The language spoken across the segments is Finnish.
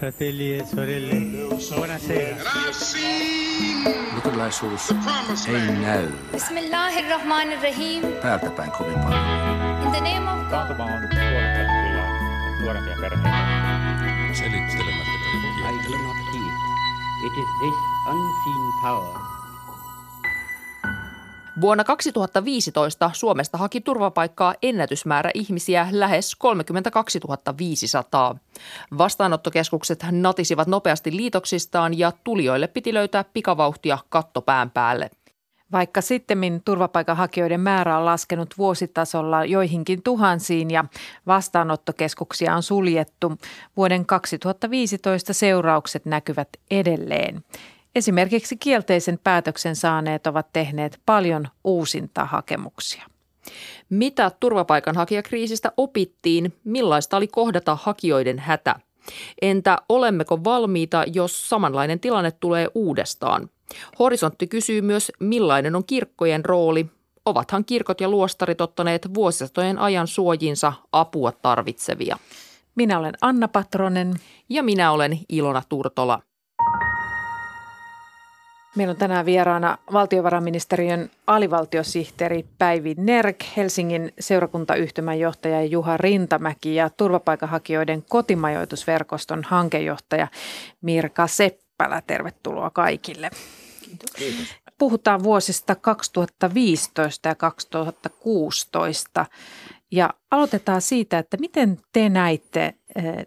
fratelli e sorelle, buonasera. Luterilaisuus ei näy Bismillahirrahmanirrahim. päältä päin kovin paljon. In the name of God. Taantuma on tuonut kyllä nuorempia perheitä. Selittelemättä I do not hear. It is this unseen power Vuonna 2015 Suomesta haki turvapaikkaa ennätysmäärä ihmisiä lähes 32 500. Vastaanottokeskukset natisivat nopeasti liitoksistaan ja tulijoille piti löytää pikavauhtia kattopään päälle. Vaikka sittemmin turvapaikanhakijoiden määrä on laskenut vuositasolla joihinkin tuhansiin ja vastaanottokeskuksia on suljettu, vuoden 2015 seuraukset näkyvät edelleen. Esimerkiksi kielteisen päätöksen saaneet ovat tehneet paljon uusintahakemuksia. Mitä turvapaikanhakijakriisistä opittiin, millaista oli kohdata hakijoiden hätä? Entä olemmeko valmiita, jos samanlainen tilanne tulee uudestaan? Horisontti kysyy myös, millainen on kirkkojen rooli. Ovathan kirkot ja luostarit ottaneet vuosisatojen ajan suojinsa apua tarvitsevia? Minä olen Anna Patronen. Ja minä olen Ilona Turtola. Meillä on tänään vieraana valtiovarainministeriön alivaltiosihteeri Päivi Nerk, Helsingin seurakuntayhtymän johtaja Juha Rintamäki ja turvapaikanhakijoiden kotimajoitusverkoston hankejohtaja Mirka Seppälä. Tervetuloa kaikille. Kiitos. Puhutaan vuosista 2015 ja 2016 ja aloitetaan siitä, että miten te näitte eh,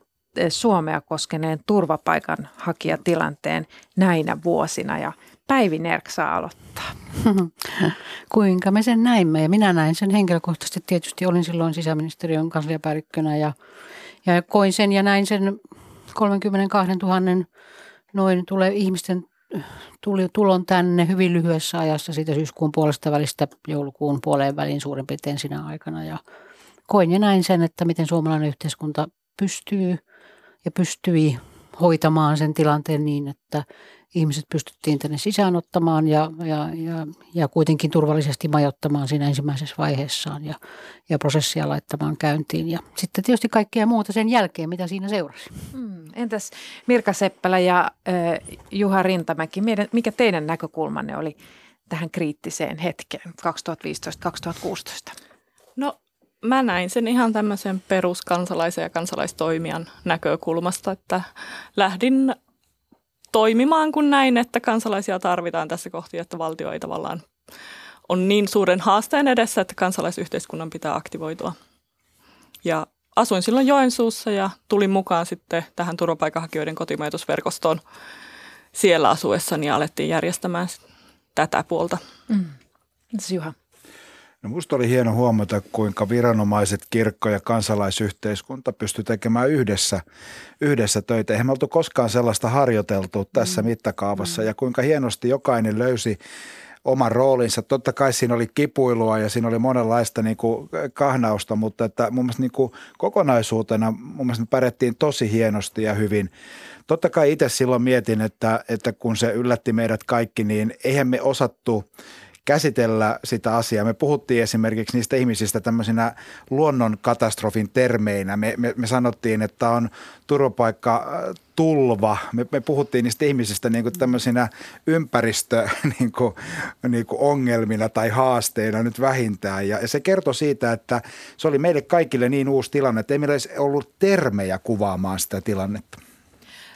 Suomea koskeneen turvapaikanhakijatilanteen näinä vuosina ja Päivi Nerk saa aloittaa. Kuinka me sen näimme ja minä näin sen henkilökohtaisesti. Tietysti olin silloin sisäministeriön kansliapäällikkönä ja, ja koin sen ja näin sen 32 000 noin tulee ihmisten tuli, tulon tänne hyvin lyhyessä ajassa siitä syyskuun puolesta välistä joulukuun puoleen väliin suurin piirtein sinä aikana. Ja koin ja näin sen, että miten suomalainen yhteiskunta pystyy ja pystyi hoitamaan sen tilanteen niin, että ihmiset pystyttiin tänne sisään ottamaan ja, ja, ja, ja kuitenkin turvallisesti majoittamaan siinä ensimmäisessä vaiheessaan ja, ja prosessia laittamaan käyntiin. Ja sitten tietysti kaikkea muuta sen jälkeen, mitä siinä seurasi. Hmm. Entäs Mirka Seppälä ja äh, Juha Rintamäki, meidän, mikä teidän näkökulmanne oli tähän kriittiseen hetkeen 2015-2016? No mä näin sen ihan tämmöisen peruskansalaisen ja kansalaistoimijan näkökulmasta, että lähdin toimimaan kuin näin, että kansalaisia tarvitaan tässä kohti, että valtio ei tavallaan on niin suuren haasteen edessä, että kansalaisyhteiskunnan pitää aktivoitua. Ja asuin silloin Joensuussa ja tulin mukaan sitten tähän turvapaikanhakijoiden kotimajoitusverkostoon siellä asuessani ja alettiin järjestämään tätä puolta. Mm. Juha? No musta oli hieno huomata, kuinka viranomaiset, kirkko ja kansalaisyhteiskunta pysty tekemään yhdessä, yhdessä töitä. Eihän me oltu koskaan sellaista harjoiteltu tässä mm. mittakaavassa mm. ja kuinka hienosti jokainen löysi oman roolinsa. Totta kai siinä oli kipuilua ja siinä oli monenlaista niin kuin kahnausta, mutta että mun mielestä niin kuin kokonaisuutena mun mielestä me pärjättiin tosi hienosti ja hyvin. Totta kai itse silloin mietin, että, että kun se yllätti meidät kaikki, niin eihän me osattu – käsitellä sitä asiaa. Me puhuttiin esimerkiksi niistä ihmisistä tämmöisinä luonnonkatastrofin termeinä. Me, me, me sanottiin, että on turvapaikka tulva. Me, me puhuttiin niistä ihmisistä niin kuin tämmöisinä ympäristö niin kuin, niin kuin ongelmina tai haasteina nyt vähintään. Ja, ja se kertoi siitä, että se oli meille kaikille niin uusi tilanne, että ei meillä olisi ollut termejä kuvaamaan sitä tilannetta.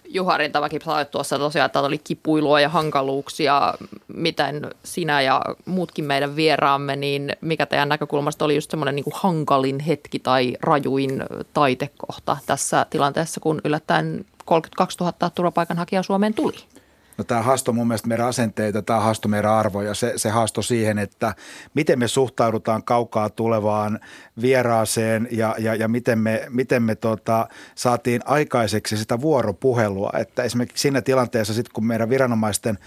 Juha Rintamäki sanoit tuossa tosiaan, että oli kipuilua ja hankaluuksia, miten sinä ja muutkin meidän vieraamme, niin mikä teidän näkökulmasta oli just semmoinen niin hankalin hetki tai rajuin taitekohta tässä tilanteessa, kun yllättäen 32 000 turvapaikanhakijaa Suomeen tuli? No tämä haasto mun mielestä meidän asenteita, tämä haasto meidän arvoja. Se, se haasto siihen, että miten me suhtaudutaan kaukaa tulevaan vieraaseen ja, ja, ja miten me, miten me tota, saatiin aikaiseksi sitä vuoropuhelua. Että esimerkiksi siinä tilanteessa, sit kun meidän viranomaisten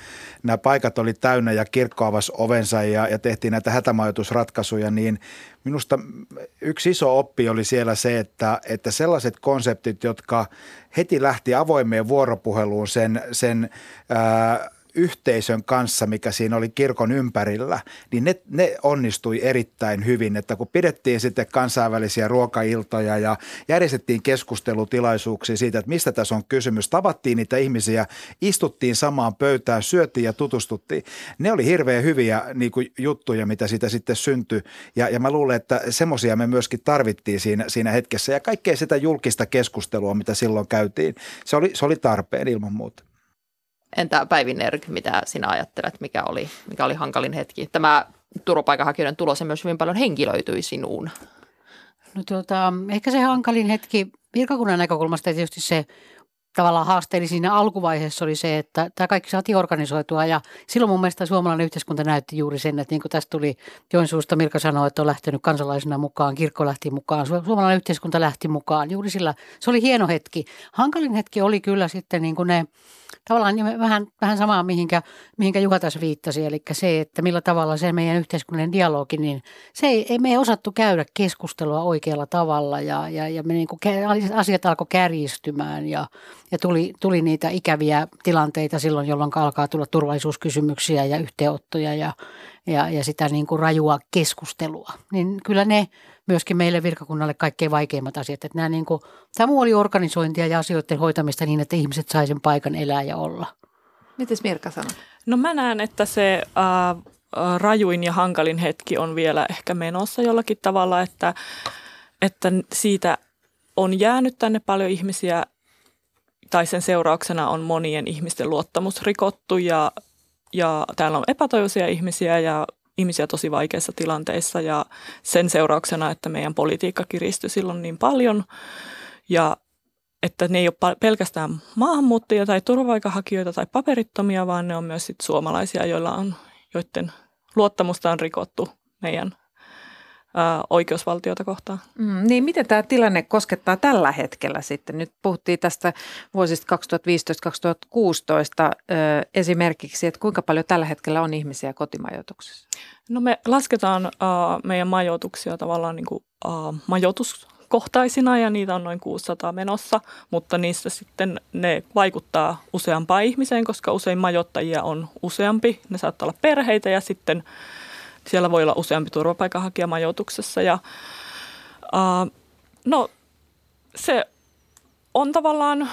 nämä paikat oli täynnä ja kirkko avasi ovensa ja, ja tehtiin näitä hätämajoitusratkaisuja, niin minusta yksi iso oppi oli siellä se, että, että sellaiset konseptit, jotka heti lähti avoimeen vuoropuheluun sen, sen ää, yhteisön kanssa, mikä siinä oli kirkon ympärillä, niin ne, ne onnistui erittäin hyvin, että kun pidettiin sitten kansainvälisiä ruokailtoja ja järjestettiin keskustelutilaisuuksia siitä, että mistä tässä on kysymys, tavattiin niitä ihmisiä, istuttiin samaan pöytään, syötiin ja tutustuttiin. Ne oli hirveän hyviä niin kuin, juttuja, mitä siitä sitten syntyi ja, ja mä luulen, että semmoisia me myöskin tarvittiin siinä, siinä hetkessä ja kaikkea sitä julkista keskustelua, mitä silloin käytiin, se oli, se oli tarpeen ilman muuta. Entä Päivi Erk, mitä sinä ajattelet, mikä oli, mikä oli hankalin hetki? Tämä turvapaikanhakijoiden tulos myös hyvin paljon henkilöityi sinuun. No tuota, ehkä se hankalin hetki virkakunnan näkökulmasta tietysti se tavallaan haasteeli siinä alkuvaiheessa oli se, että tämä kaikki saatiin organisoitua ja silloin mun mielestä suomalainen yhteiskunta näytti juuri sen, että niin kuin tästä tuli Joensuusta, Mirka sanoi, että on lähtenyt kansalaisena mukaan, kirkko lähti mukaan, suomalainen yhteiskunta lähti mukaan, juuri sillä, se oli hieno hetki. Hankalin hetki oli kyllä sitten niin kuin ne tavallaan niin vähän, vähän samaa, mihinkä, mihinkä Juha tässä viittasi, eli se, että millä tavalla se meidän yhteiskunnallinen dialogi, niin se ei, ei me ei osattu käydä keskustelua oikealla tavalla ja, ja, ja me niin kuin, asiat alkoi kärjistymään ja, ja tuli, tuli niitä ikäviä tilanteita silloin, jolloin alkaa tulla turvallisuuskysymyksiä ja yhteenottoja ja, ja, ja sitä niin kuin rajua keskustelua. Niin kyllä ne myöskin meille virkakunnalle kaikkein vaikeimmat asiat. Että nämä niin kuin, tämä oli organisointia ja asioiden hoitamista niin, että ihmiset sai sen paikan elää ja olla. Mites Mirka sanoo? No mä näen, että se äh, rajuin ja hankalin hetki on vielä ehkä menossa jollakin tavalla, että, että siitä on jäänyt tänne paljon ihmisiä tai sen seurauksena on monien ihmisten luottamus rikottu ja, ja täällä on epätoivoisia ihmisiä ja ihmisiä tosi vaikeissa tilanteissa ja sen seurauksena, että meidän politiikka kiristyi silloin niin paljon ja että ne ei ole pelkästään maahanmuuttajia tai turvapaikanhakijoita tai paperittomia, vaan ne on myös sit suomalaisia, joilla on, joiden luottamusta on rikottu meidän oikeusvaltiota kohtaan. Mm, niin miten tämä tilanne koskettaa tällä hetkellä sitten? Nyt puhuttiin tästä vuosista 2015-2016 ö, esimerkiksi, että kuinka paljon tällä hetkellä on ihmisiä kotimajoituksessa? No me lasketaan ää, meidän majoituksia tavallaan niin kuin, ää, majoituskohtaisina ja niitä on noin 600 menossa, mutta niistä sitten ne vaikuttaa useampaan ihmiseen, koska usein majoittajia on useampi. Ne saattaa olla perheitä ja sitten siellä voi olla useampi turvapaikanhakija majoituksessa ja uh, no se on tavallaan,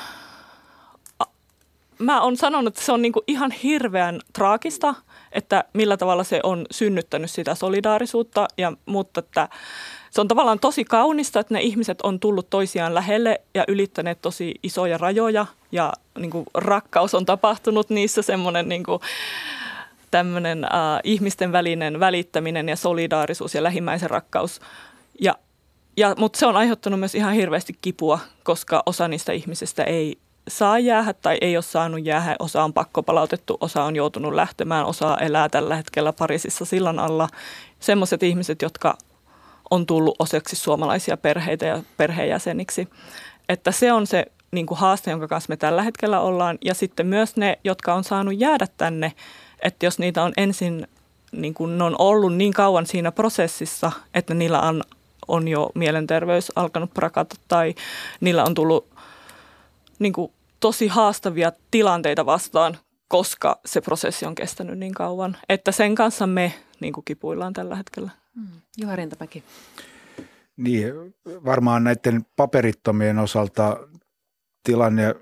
mä oon sanonut, että se on niinku ihan hirveän traagista, että millä tavalla se on synnyttänyt sitä solidaarisuutta, ja, mutta että se on tavallaan tosi kaunista, että ne ihmiset on tullut toisiaan lähelle ja ylittäneet tosi isoja rajoja ja niin kuin rakkaus on tapahtunut niissä semmoinen niin kuin, tämmöinen äh, ihmisten välinen välittäminen ja solidaarisuus ja lähimmäisen rakkaus. Ja, ja, mutta se on aiheuttanut myös ihan hirveästi kipua, koska osa niistä ihmisistä ei saa jäädä tai ei ole saanut jäädä. Osa on pakkopalautettu, osa on joutunut lähtemään, osa elää tällä hetkellä Pariisissa sillan alla. Semmoiset ihmiset, jotka on tullut osaksi suomalaisia perheitä ja perheenjäseniksi. Että se on se niin kuin haaste, jonka kanssa me tällä hetkellä ollaan. Ja sitten myös ne, jotka on saanut jäädä tänne – että jos niitä on ensin, niin kun ne on ollut niin kauan siinä prosessissa, että niillä on, on jo mielenterveys alkanut prakata tai niillä on tullut niin kuin, tosi haastavia tilanteita vastaan, koska se prosessi on kestänyt niin kauan. Että sen kanssa me niin kuin kipuillaan tällä hetkellä. Mm. Juha Rintamäki. Niin, varmaan näiden paperittomien osalta tilanne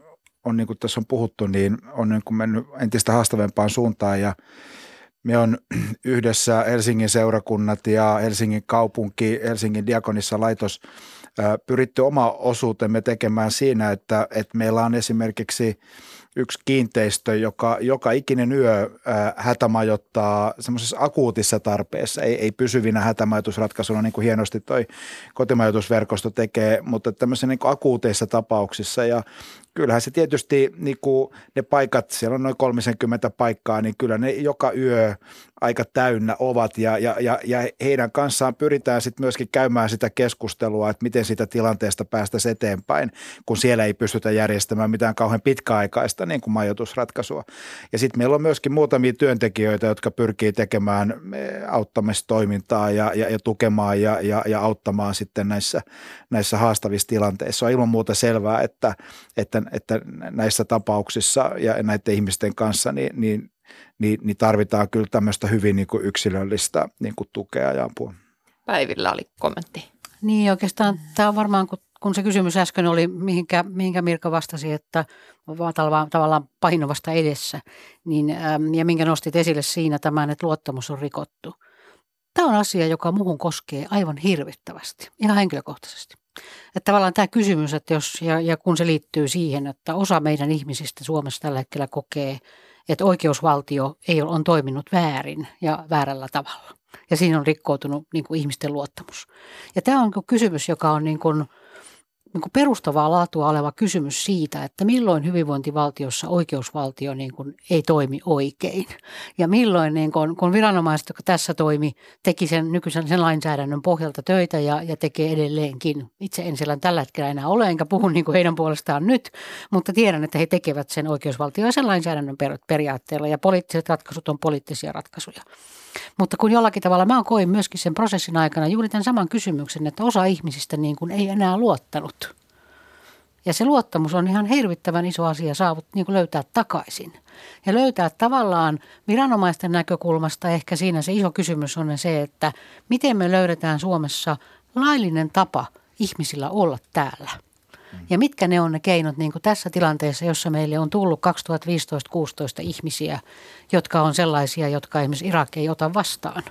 on niin kuin tässä on puhuttu, niin on niin kuin mennyt entistä haastavempaan suuntaan ja me on yhdessä Helsingin seurakunnat ja Helsingin kaupunki, Helsingin diakonissa laitos pyritty oma osuutemme tekemään siinä, että, että meillä on esimerkiksi yksi kiinteistö, joka joka ikinen yö hätämajottaa semmoisessa akuutissa tarpeessa, ei, ei pysyvinä hätämajoitusratkaisuina, niin kuin hienosti toi kotimajoitusverkosto tekee, mutta tämmöisissä niin akuuteissa tapauksissa. Ja kyllähän se tietysti niin kuin ne paikat, siellä on noin 30 paikkaa, niin kyllä ne joka yö aika täynnä ovat ja, ja, ja, ja heidän kanssaan pyritään sitten myöskin käymään sitä keskustelua, että miten sitä tilanteesta päästäisiin eteenpäin, kun siellä ei pystytä järjestämään mitään kauhean pitkäaikaista niin kuin majoitusratkaisua. Ja sitten meillä on myöskin muutamia työntekijöitä, jotka pyrkii tekemään eh, auttamistoimintaa ja, ja, ja tukemaan ja, ja, ja auttamaan sitten näissä, näissä haastavissa tilanteissa. On ilman muuta selvää, että, että, että näissä tapauksissa ja näiden ihmisten kanssa niin, niin niin, niin tarvitaan kyllä tämmöistä hyvin niin kuin yksilöllistä niin kuin tukea ja apua. Päivillä oli kommentti. Niin oikeastaan tämä on varmaan, kun, kun se kysymys äsken oli, mihinkä, mihinkä Mirka vastasi, että tavallaan, tavallaan pahinovasta edessä, niin, äm, ja minkä nostit esille siinä tämän, että luottamus on rikottu. Tämä on asia, joka muuhun koskee aivan hirvittävästi, ihan henkilökohtaisesti. Että tavallaan tämä kysymys, että jos, ja, ja kun se liittyy siihen, että osa meidän ihmisistä Suomessa tällä hetkellä kokee, että oikeusvaltio ei ole, on toiminut väärin ja väärällä tavalla. Ja siinä on rikkoutunut niin kuin ihmisten luottamus. Ja tämä on kysymys, joka on niin kuin, niin kuin perustavaa laatua oleva kysymys siitä, että milloin hyvinvointivaltiossa oikeusvaltio niin kuin ei toimi oikein. Ja milloin, niin kuin, kun viranomaiset, jotka tässä toimi, teki sen nykyisen sen lainsäädännön pohjalta töitä ja, ja tekee edelleenkin. Itse en siellä tällä hetkellä enää ole, enkä puhu niin kuin heidän puolestaan nyt, mutta tiedän, että he tekevät sen oikeusvaltio ja sen lainsäädännön periaatteella. Ja poliittiset ratkaisut on poliittisia ratkaisuja. Mutta kun jollakin tavalla mä koin myöskin sen prosessin aikana juuri tämän saman kysymyksen, että osa ihmisistä niin kuin ei enää luottanut. Ja se luottamus on ihan hirvittävän iso asia saavut, niin kuin löytää takaisin. Ja löytää tavallaan viranomaisten näkökulmasta ehkä siinä se iso kysymys on se, että miten me löydetään Suomessa laillinen tapa ihmisillä olla täällä – ja mitkä ne on ne keinot niin kuin tässä tilanteessa, jossa meille on tullut 2015-16 ihmisiä, jotka on sellaisia, jotka esimerkiksi Irak ei ota vastaan.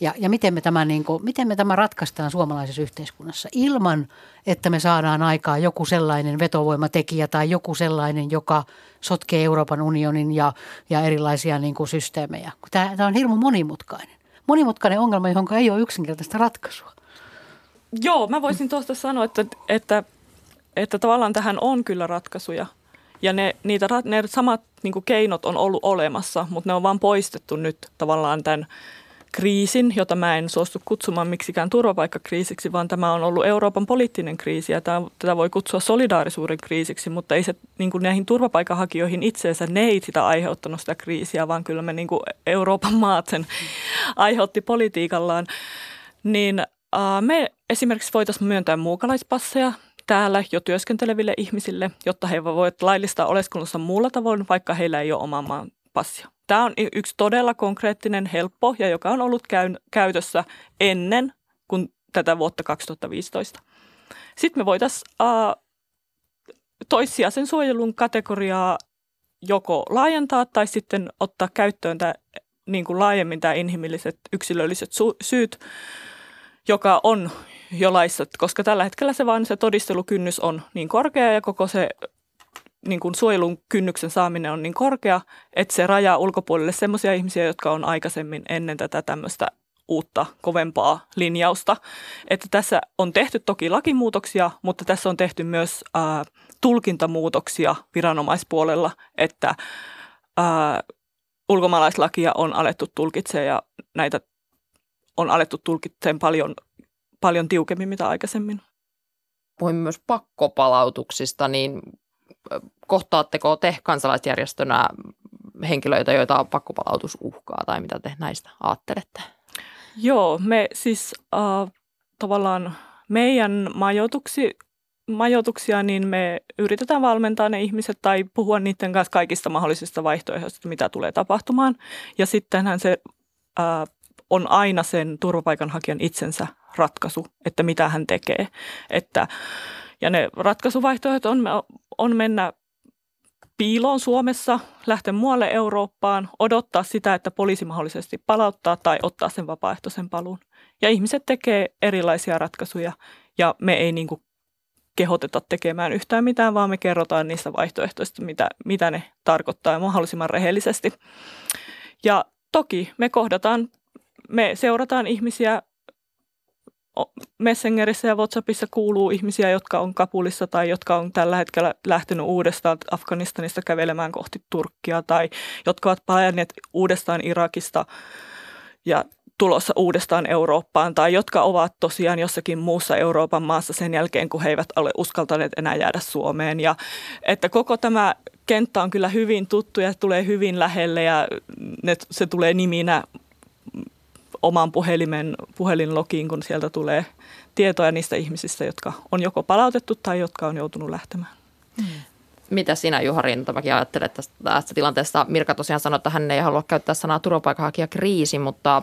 Ja, ja miten, me tämä, niin kuin, miten me tämä ratkaistaan suomalaisessa yhteiskunnassa ilman, että me saadaan aikaa joku sellainen vetovoimatekijä tai joku sellainen, joka sotkee Euroopan unionin ja, ja erilaisia niin kuin systeemejä. Tämä, tämä on hirmu monimutkainen. Monimutkainen ongelma, johon ei ole yksinkertaista ratkaisua. Joo, mä voisin tuosta sanoa, että, että että tavallaan tähän on kyllä ratkaisuja. Ja ne, niitä, ne samat niin keinot on ollut olemassa, mutta ne on vaan poistettu nyt tavallaan tämän kriisin, jota mä en suostu kutsumaan miksikään turvapaikkakriisiksi, vaan tämä on ollut Euroopan poliittinen kriisi ja tämä, tätä voi kutsua solidaarisuuden kriisiksi, mutta ei se niin kuin näihin turvapaikanhakijoihin itseensä, ne ei sitä aiheuttanut sitä kriisiä, vaan kyllä me niin kuin Euroopan maat sen aiheutti politiikallaan. Niin äh, me esimerkiksi voitaisiin myöntää muukalaispasseja täällä jo työskenteleville ihmisille, jotta he voivat laillistaa oleskelunsa muulla tavoin, vaikka heillä ei ole omaa maan passia. Tämä on yksi todella konkreettinen, helppo ja joka on ollut käy- käytössä ennen kuin tätä vuotta 2015. Sitten me voitaisiin uh, toissijaisen suojelun kategoriaa joko laajentaa tai sitten ottaa käyttöön tämä, niin kuin laajemmin tämä inhimilliset yksilölliset su- syyt, joka on jo laissa, koska tällä hetkellä se vaan se todistelukynnys on niin korkea ja koko se niin kuin suojelun kynnyksen saaminen on niin korkea, että se rajaa ulkopuolelle sellaisia ihmisiä, jotka on aikaisemmin ennen tätä tämmöistä uutta, kovempaa linjausta. Että tässä on tehty toki lakimuutoksia, mutta tässä on tehty myös ää, tulkintamuutoksia viranomaispuolella, että ää, ulkomaalaislakia on alettu tulkitsemaan ja näitä on alettu tulkitsemaan paljon paljon tiukemmin mitä aikaisemmin. Puhuin myös pakkopalautuksista, niin kohtaatteko te kansalaisjärjestönä henkilöitä, joita pakkopalautus uhkaa tai mitä te näistä ajattelette? Joo, me siis äh, tavallaan meidän majoituksi, majoituksia, niin me yritetään valmentaa ne ihmiset tai puhua niiden kanssa kaikista mahdollisista vaihtoehdoista, mitä tulee tapahtumaan. Ja sittenhän se äh, on aina sen turvapaikanhakijan itsensä ratkaisu, että mitä hän tekee. Että, ja ne ratkaisuvaihtoehdot on, on mennä piiloon Suomessa, lähteä muualle Eurooppaan, odottaa sitä, että poliisi mahdollisesti palauttaa tai ottaa sen vapaaehtoisen paluun. Ja ihmiset tekee erilaisia ratkaisuja ja me ei niin kuin kehoteta tekemään yhtään mitään, vaan me kerrotaan niistä vaihtoehtoista, mitä, mitä ne tarkoittaa mahdollisimman rehellisesti. Ja toki me kohdataan, me seurataan ihmisiä Messengerissä ja WhatsAppissa kuuluu ihmisiä, jotka on Kapulissa tai jotka on tällä hetkellä lähtenyt uudestaan Afganistanista kävelemään kohti Turkkia tai jotka ovat palanneet uudestaan Irakista ja tulossa uudestaan Eurooppaan tai jotka ovat tosiaan jossakin muussa Euroopan maassa sen jälkeen, kun he eivät ole uskaltaneet enää jäädä Suomeen. Ja että koko tämä kenttä on kyllä hyvin tuttu ja tulee hyvin lähelle ja ne, se tulee niminä oman puhelimen, puhelinlogiin, kun sieltä tulee tietoja niistä ihmisistä, jotka on joko palautettu tai jotka on joutunut lähtemään. Mm. Mitä sinä Juha Rintamäki ajattelet tästä, tästä tilanteesta? Mirka tosiaan sanoi, että hän ei halua käyttää sanaa turvapaikanhakija kriisi, mutta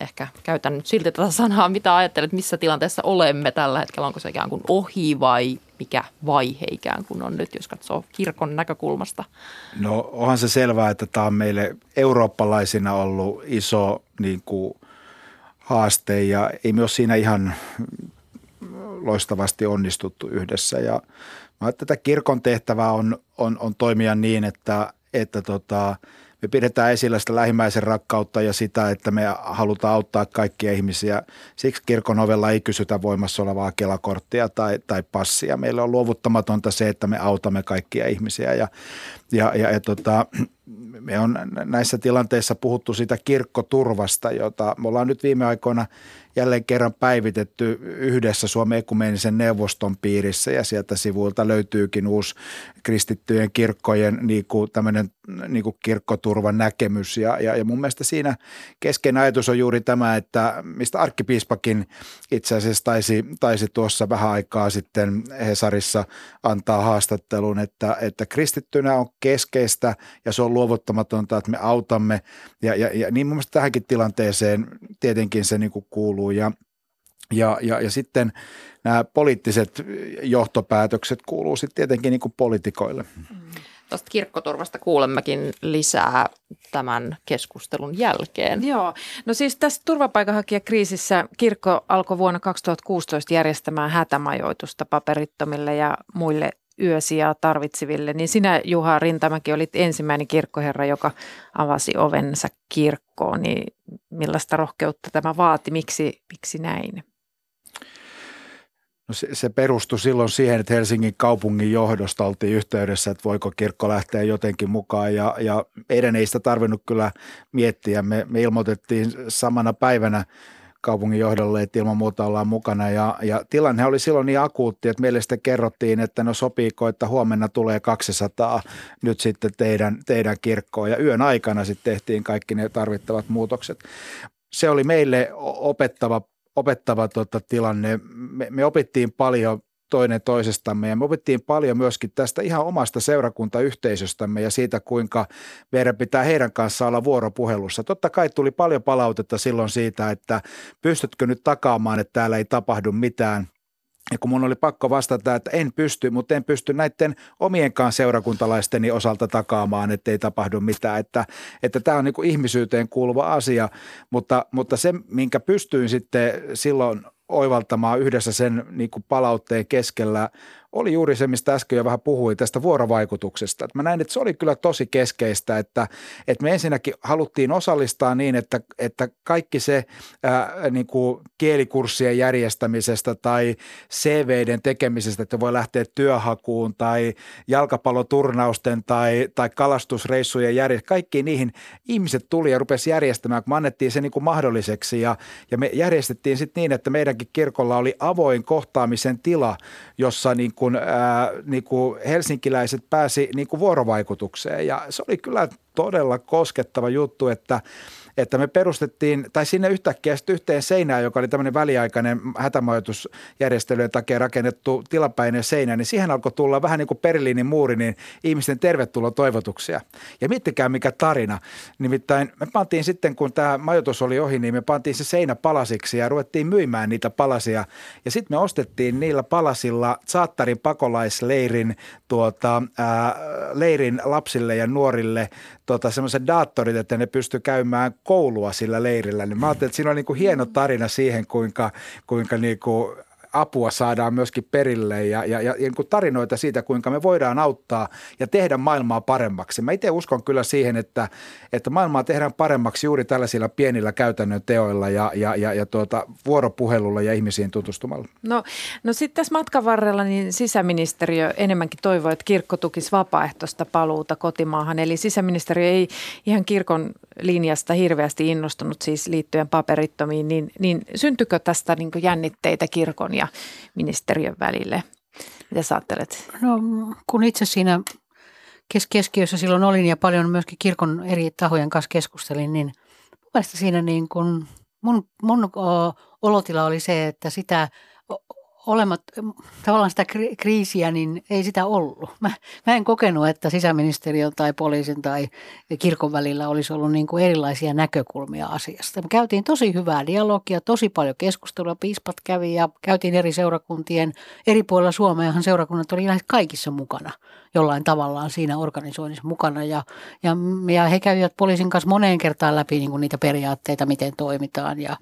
ehkä käytän nyt silti tätä sanaa. Mitä ajattelet, missä tilanteessa olemme tällä hetkellä? Onko se ikään kuin ohi vai mikä vaihe ikään kuin on nyt, jos katsoo kirkon näkökulmasta? No onhan se selvää, että tämä on meille eurooppalaisina ollut iso niin kuin, haaste ja ei ole siinä ihan loistavasti onnistuttu yhdessä. Ja mä että tätä kirkon tehtävää on, on, on toimia niin, että, että tota, me pidetään esillä sitä lähimmäisen rakkautta ja sitä, että me halutaan auttaa kaikkia ihmisiä. Siksi kirkon ovella ei kysytä voimassa olevaa kelakorttia tai, tai passia. Meillä on luovuttamatonta se, että me autamme kaikkia ihmisiä ja, ja, ja, ja tota, me on näissä tilanteissa puhuttu siitä kirkkoturvasta, jota me ollaan nyt viime aikoina jälleen kerran päivitetty yhdessä Suomen ekumeenisen neuvoston piirissä ja sieltä sivuilta löytyykin uusi kristittyjen kirkkojen niin kuin tämmöinen niin kuin kirkkoturvan näkemys. Ja, ja, ja mun mielestä siinä keskeinen ajatus on juuri tämä, että mistä arkkipiispakin itse asiassa taisi, taisi tuossa vähän aikaa sitten Hesarissa antaa haastattelun, että, että kristittynä on keskeistä ja se on luovuttamatonta, että me autamme. Ja, ja, ja niin mun mielestä tähänkin tilanteeseen tietenkin se niin kuin kuuluu ja ja, ja, ja sitten nämä poliittiset johtopäätökset kuuluu sitten tietenkin niin kuin poliitikoille. Tuosta kirkkoturvasta kuulemmekin lisää tämän keskustelun jälkeen. Joo, no siis tässä turvapaikanhakijakriisissä kirkko alkoi vuonna 2016 järjestämään hätämajoitusta paperittomille ja muille yösijaa tarvitseville, niin sinä Juha Rintamäki olit ensimmäinen kirkkoherra, joka avasi ovensa kirkkoon, niin millaista rohkeutta tämä vaati, miksi, miksi näin? No se, se perustui silloin siihen, että Helsingin kaupungin johdosta oltiin yhteydessä, että voiko kirkko lähteä jotenkin mukaan ja, ja meidän ei sitä tarvinnut kyllä miettiä. Me, me ilmoitettiin samana päivänä kaupungin johdolle, että ilman muuta ollaan mukana. Ja, ja tilanne oli silloin niin akuutti, että meille sitten kerrottiin, että no sopiiko, että huomenna tulee 200 nyt sitten teidän, teidän kirkkoon. Ja yön aikana sitten tehtiin kaikki ne tarvittavat muutokset. Se oli meille opettava opettava tota, tilanne. Me, me opittiin paljon toinen toisestamme ja me opittiin paljon myöskin tästä ihan omasta seurakuntayhteisöstämme ja siitä, kuinka meidän pitää heidän kanssaan olla vuoropuhelussa. Totta kai tuli paljon palautetta silloin siitä, että pystytkö nyt takaamaan, että täällä ei tapahdu mitään – ja kun mun oli pakko vastata, että en pysty, mutta en pysty näiden omienkaan seurakuntalaisteni osalta takaamaan, että ei tapahdu mitään. Että, että tämä on niin ihmisyyteen kuuluva asia, mutta, mutta se, minkä pystyin sitten silloin oivaltamaan yhdessä sen niin kuin palautteen keskellä oli juuri se, mistä äsken jo vähän puhuin, tästä vuorovaikutuksesta. Mä näin, että se oli kyllä tosi keskeistä, että, että me ensinnäkin haluttiin osallistaa niin, että, että kaikki se ää, niin kuin kielikurssien järjestämisestä tai CViden tekemisestä, että voi lähteä työhakuun tai jalkapalloturnausten tai, tai kalastusreissujen järjestämisestä, kaikkiin niihin ihmiset tuli ja rupesi järjestämään, kun me annettiin se niin kuin mahdolliseksi ja, ja me järjestettiin sitten niin, että meidänkin kirkolla oli avoin kohtaamisen tila, jossa niin kuin, ää, niin kuin helsinkiläiset pääsi niin kuin vuorovaikutukseen. Ja se oli kyllä todella koskettava juttu, että että me perustettiin, tai sinne yhtäkkiä yhteen seinään, joka oli tämmöinen väliaikainen hätämajoitusjärjestelyjen takia rakennettu tilapäinen seinä, niin siihen alkoi tulla vähän niin kuin periliinin muuri, niin ihmisten tervetuloa toivotuksia. Ja miettikää mikä tarina. Nimittäin me pantiin sitten, kun tämä majoitus oli ohi, niin me pantiin se seinä palasiksi ja ruvettiin myymään niitä palasia. Ja sitten me ostettiin niillä palasilla Saattarin pakolaisleirin tuota, ää, leirin lapsille ja nuorille tota, semmoiset daattorit, että ne pysty käymään koulua sillä leirillä. Niin mä ajattelin, että siinä on niin kuin hieno tarina siihen, kuinka, kuinka niin kuin apua saadaan myöskin perille ja, ja, ja, ja niin tarinoita siitä, kuinka me voidaan auttaa ja tehdä maailmaa paremmaksi. Mä itse uskon kyllä siihen, että, että maailmaa tehdään paremmaksi juuri tällaisilla pienillä käytännön teoilla ja, ja, ja, ja tuota, vuoropuhelulla ja ihmisiin tutustumalla. No, no sitten tässä matkan varrella niin sisäministeriö enemmänkin toivoi, että kirkko tukisi vapaaehtoista paluuta kotimaahan. Eli sisäministeriö ei ihan kirkon linjasta hirveästi innostunut siis liittyen paperittomiin, niin, niin syntyykö tästä niin jännitteitä kirkon ja ministeriön välille? Mitä sä ajattelet? No kun itse siinä keskiössä silloin olin ja paljon myöskin kirkon eri tahojen kanssa keskustelin, niin mun siinä niin kun mun, mun olotila oli se, että sitä olemat, tavallaan sitä kriisiä, niin ei sitä ollut. Mä, mä en kokenut, että sisäministeriön tai poliisin tai kirkon välillä olisi ollut niin kuin erilaisia näkökulmia asiasta. Me käytiin tosi hyvää dialogia, tosi paljon keskustelua, piispat kävi ja käytiin eri seurakuntien, eri puolilla Suomeahan seurakunnat oli lähes kaikissa mukana jollain tavallaan siinä organisoinnissa mukana. Ja, ja, ja he kävivät poliisin kanssa moneen kertaan läpi niin kuin niitä periaatteita, miten toimitaan ja,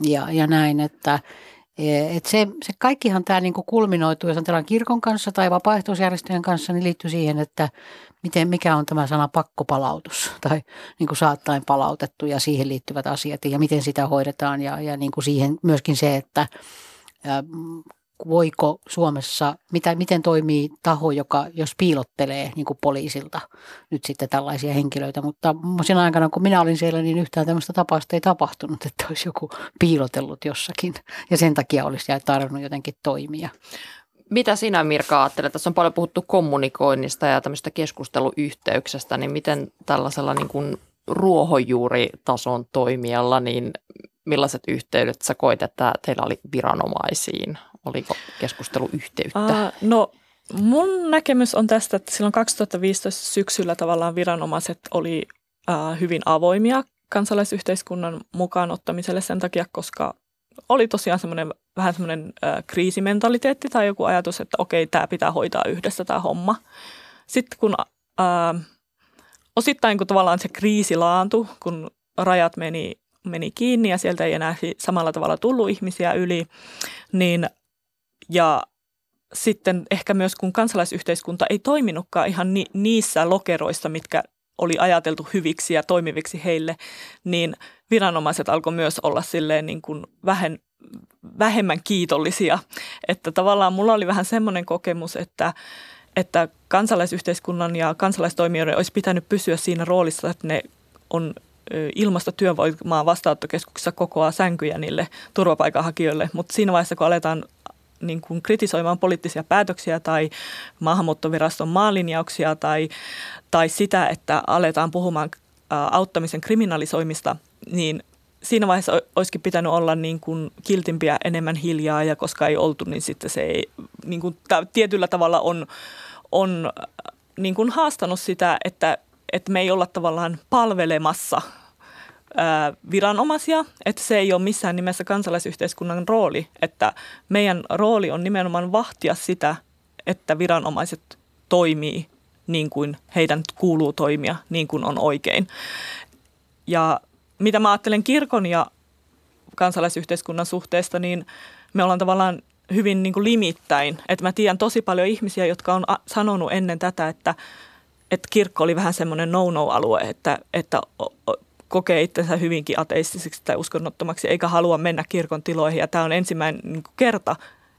ja, ja näin, että et se, se kaikkihan tämä niinku kulminoituu, jos ajatellaan kirkon kanssa tai vapaaehtoisjärjestöjen kanssa, niin liittyy siihen, että miten, mikä on tämä sana pakkopalautus tai niin kuin saattaen palautettu ja siihen liittyvät asiat ja miten sitä hoidetaan ja, ja niin kuin siihen myöskin se, että voiko Suomessa, mitä, miten toimii taho, joka jos piilottelee niin kuin poliisilta nyt sitten tällaisia henkilöitä. Mutta sen aikana, kun minä olin siellä, niin yhtään tämmöistä tapausta ei tapahtunut, että olisi joku piilotellut jossakin. Ja sen takia olisi tarvinnut jotenkin toimia. Mitä sinä Mirka ajattelet? Tässä on paljon puhuttu kommunikoinnista ja tämmöistä keskusteluyhteyksestä, niin miten tällaisella niin kuin ruohonjuuritason toimijalla, niin millaiset yhteydet sä koit, että teillä oli viranomaisiin? Oliko keskusteluyhteyttä? Uh, no mun näkemys on tästä, että silloin 2015 syksyllä tavallaan viranomaiset oli uh, hyvin avoimia kansalaisyhteiskunnan mukaan ottamiselle sen takia, koska oli tosiaan semmoinen vähän semmoinen äh, kriisimentaliteetti tai joku ajatus, että okei, tämä pitää hoitaa yhdessä tämä homma. Sitten kun äh, osittain kun tavallaan se kriisi laantui, kun rajat meni, meni kiinni ja sieltä ei enää samalla tavalla tullut ihmisiä yli, niin ja sitten ehkä myös kun kansalaisyhteiskunta ei toiminutkaan ihan ni, niissä lokeroissa, mitkä oli ajateltu hyviksi ja toimiviksi heille, niin viranomaiset alkoi myös olla silleen niin kuin vähän, vähemmän kiitollisia. Että tavallaan mulla oli vähän semmoinen kokemus, että, että kansalaisyhteiskunnan ja kansalaistoimijoiden olisi pitänyt pysyä siinä roolissa, että ne on ilmastotyövoimaa vastaanottokeskuksessa kokoaa sänkyjä niille turvapaikanhakijoille, mutta siinä vaiheessa, kun aletaan niin kuin kritisoimaan poliittisia päätöksiä tai maahanmuuttoviraston maalinjauksia tai, tai sitä, että aletaan puhumaan auttamisen kriminalisoimista, niin siinä vaiheessa olisikin pitänyt olla niin kuin kiltimpiä enemmän hiljaa ja koska ei oltu, niin sitten se ei niin kuin, tietyllä tavalla on, on niin kuin haastanut sitä, että, että me ei olla tavallaan palvelemassa – viranomaisia, että se ei ole missään nimessä kansalaisyhteiskunnan rooli, että meidän rooli on nimenomaan vahtia sitä, että viranomaiset toimii niin kuin heidän kuuluu toimia, niin kuin on oikein. Ja mitä mä ajattelen kirkon ja kansalaisyhteiskunnan suhteesta, niin me ollaan tavallaan hyvin niin kuin limittäin. Että mä tiedän tosi paljon ihmisiä, jotka on sanonut ennen tätä, että, että kirkko oli vähän semmoinen no-no-alue, että, että kokee itsensä hyvinkin ateistiseksi tai uskonnottomaksi, eikä halua mennä kirkon tiloihin. Ja tämä on ensimmäinen niin kerta,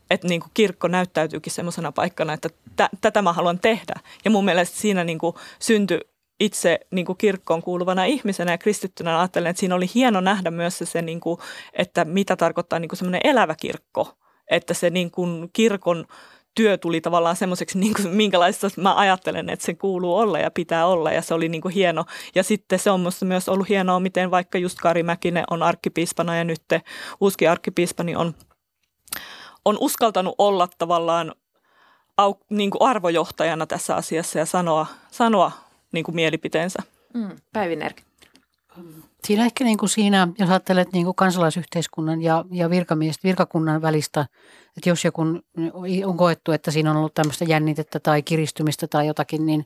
että niin kuin kirkko näyttäytyykin semmoisena paikkana, että t- tätä mä haluan tehdä. Ja mun mielestä siinä niin kuin syntyi itse niin kuin kirkkoon kuuluvana ihmisenä ja kristittynä ajattelen, että siinä oli hieno nähdä myös se, se niin kuin, että mitä tarkoittaa niin kuin semmoinen elävä kirkko. Että se niin kuin kirkon työ tuli tavallaan semmoiseksi, niin kuin, minkälaista mä ajattelen, että se kuuluu olla ja pitää olla ja se oli niin kuin hieno. Ja sitten se on musta myös ollut hienoa, miten vaikka just Kari Mäkinen on arkkipiispana ja nyt uusi arkkipiispani on, on uskaltanut olla tavallaan au, niin kuin arvojohtajana tässä asiassa ja sanoa, sanoa niin kuin mielipiteensä. Mm, Päivi Nerk. Siinä ehkä niin kuin siinä, jos ajattelet niin kuin kansalaisyhteiskunnan ja, ja virkamiestä, virkakunnan välistä, että jos joku on koettu, että siinä on ollut tämmöistä jännitettä tai kiristymistä tai jotakin, niin